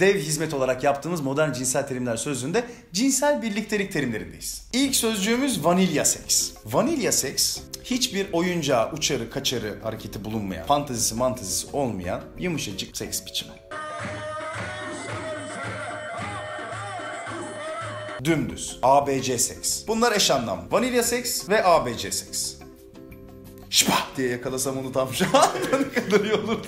Dev hizmet olarak yaptığımız modern cinsel terimler sözlüğünde cinsel birliktelik terimlerindeyiz. İlk sözcüğümüz vanilya seks. Vanilya seks hiçbir oyuncağı, uçarı, kaçarı hareketi bulunmayan, fantezisi mantezisi olmayan yumuşacık seks biçimi. Dümdüz. ABC seks. Bunlar eş anlam. Vanilya seks ve ABC seks. Şpah diye yakalasam onu tam şu an ne kadar iyi olurdu.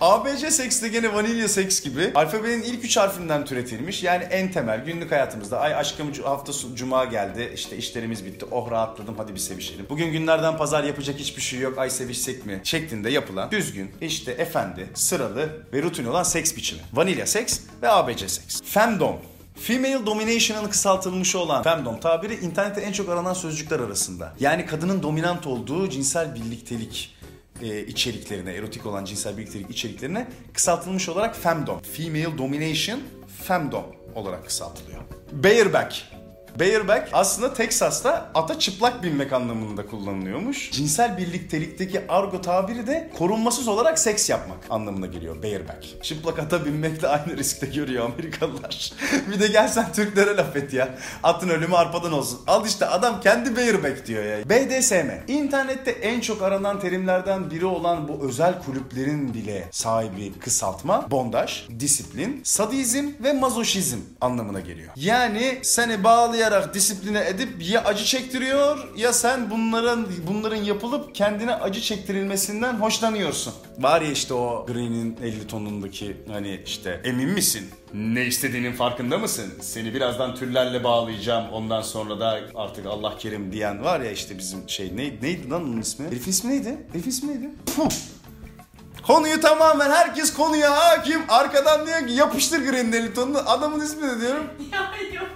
ABC seks de gene vanilya seks gibi alfabenin ilk üç harfinden türetilmiş. Yani en temel günlük hayatımızda ay aşkım hafta cuma geldi işte işlerimiz bitti oh rahatladım hadi bir sevişelim. Bugün günlerden pazar yapacak hiçbir şey yok ay sevişsek mi şeklinde yapılan düzgün işte efendi sıralı ve rutin olan seks biçimi. Vanilya seks ve ABC seks. Femdom Female domination'ın kısaltılmışı olan femdom tabiri internette en çok aranan sözcükler arasında. Yani kadının dominant olduğu cinsel birliktelik e, içeriklerine, erotik olan cinsel birliktelik içeriklerine kısaltılmış olarak femdom. Female domination, femdom olarak kısaltılıyor. Bareback. Bareback aslında Texas'ta ata çıplak binmek anlamında kullanılıyormuş. Cinsel birliktelikteki argo tabiri de korunmasız olarak seks yapmak anlamına geliyor bareback. Çıplak ata binmekle aynı riskte görüyor Amerikalılar. bir de gelsen Türklere laf et ya. Atın ölümü arpadan olsun. Al işte adam kendi bareback diyor ya. BDSM. İnternette en çok aranan terimlerden biri olan bu özel kulüplerin bile sahibi kısaltma bondaj, disiplin, sadizm ve mazoşizm anlamına geliyor. Yani seni bağlayarak disipline edip ya acı çektiriyor ya sen bunların bunların yapılıp kendine acı çektirilmesinden hoşlanıyorsun. Var ya işte o Green'in 50 tonundaki hani işte emin misin? Ne istediğinin farkında mısın? Seni birazdan türlerle bağlayacağım. Ondan sonra da artık Allah kerim diyen var ya işte bizim şey neydi, neydi lan onun ismi? Herifin ismi neydi? Herifin ismi neydi? Puh. Konuyu tamamen herkes konuya hakim. Arkadan diyor ki yapıştır Green'in 50 tonunu. Adamın ismi ne diyorum? Ya yok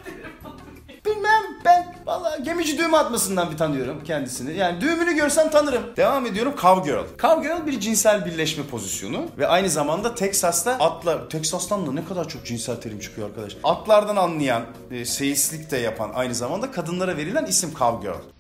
gemici düğme atmasından bir tanıyorum kendisini. Yani düğümünü görsem tanırım. Devam ediyorum Cowgirl. Cowgirl bir cinsel birleşme pozisyonu ve aynı zamanda Texas'ta atlar Texas'tan da ne kadar çok cinsel terim çıkıyor arkadaş. Atlardan anlayan, e, seyislik de yapan aynı zamanda kadınlara verilen isim Cowgirl.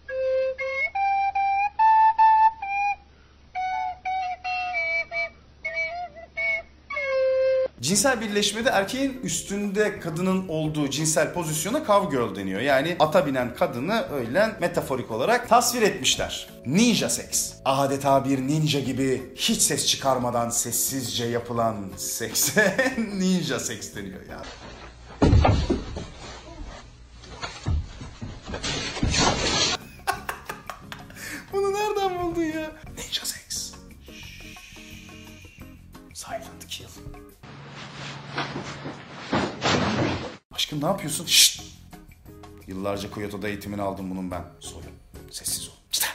Cinsel birleşmede erkeğin üstünde kadının olduğu cinsel pozisyona cowgirl deniyor. Yani ata binen kadını öyle metaforik olarak tasvir etmişler. Ninja seks. Adeta bir ninja gibi hiç ses çıkarmadan sessizce yapılan sekse ninja seks deniyor yani. Bunu nereden buldun ya? Ninja seks. Silent kill. Aşkım ne yapıyorsun? Şşt! Yıllarca Kyoto'da eğitimini aldım bunun ben. Soyun. Sessiz ol. Çıta!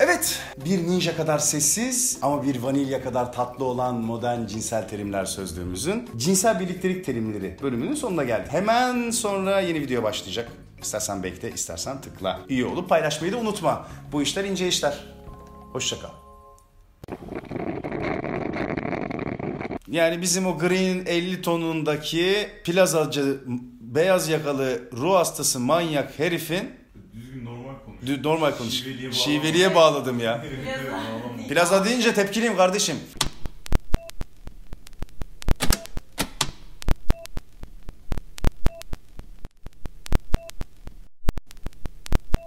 Evet, bir ninja kadar sessiz ama bir vanilya kadar tatlı olan modern cinsel terimler sözlüğümüzün cinsel birliktelik terimleri bölümünün sonuna geldik. Hemen sonra yeni video başlayacak. İstersen bekle, istersen tıkla. İyi olup paylaşmayı da unutma. Bu işler ince işler. Hoşça kal. Yani bizim o Green 50 tonundaki plazacı beyaz yakalı ruh hastası manyak herifin Düzgün normal konuş. Normal konuş. Şiveliye. Şiveliye bağladım ya. Plaza deyince tepkiliyim kardeşim.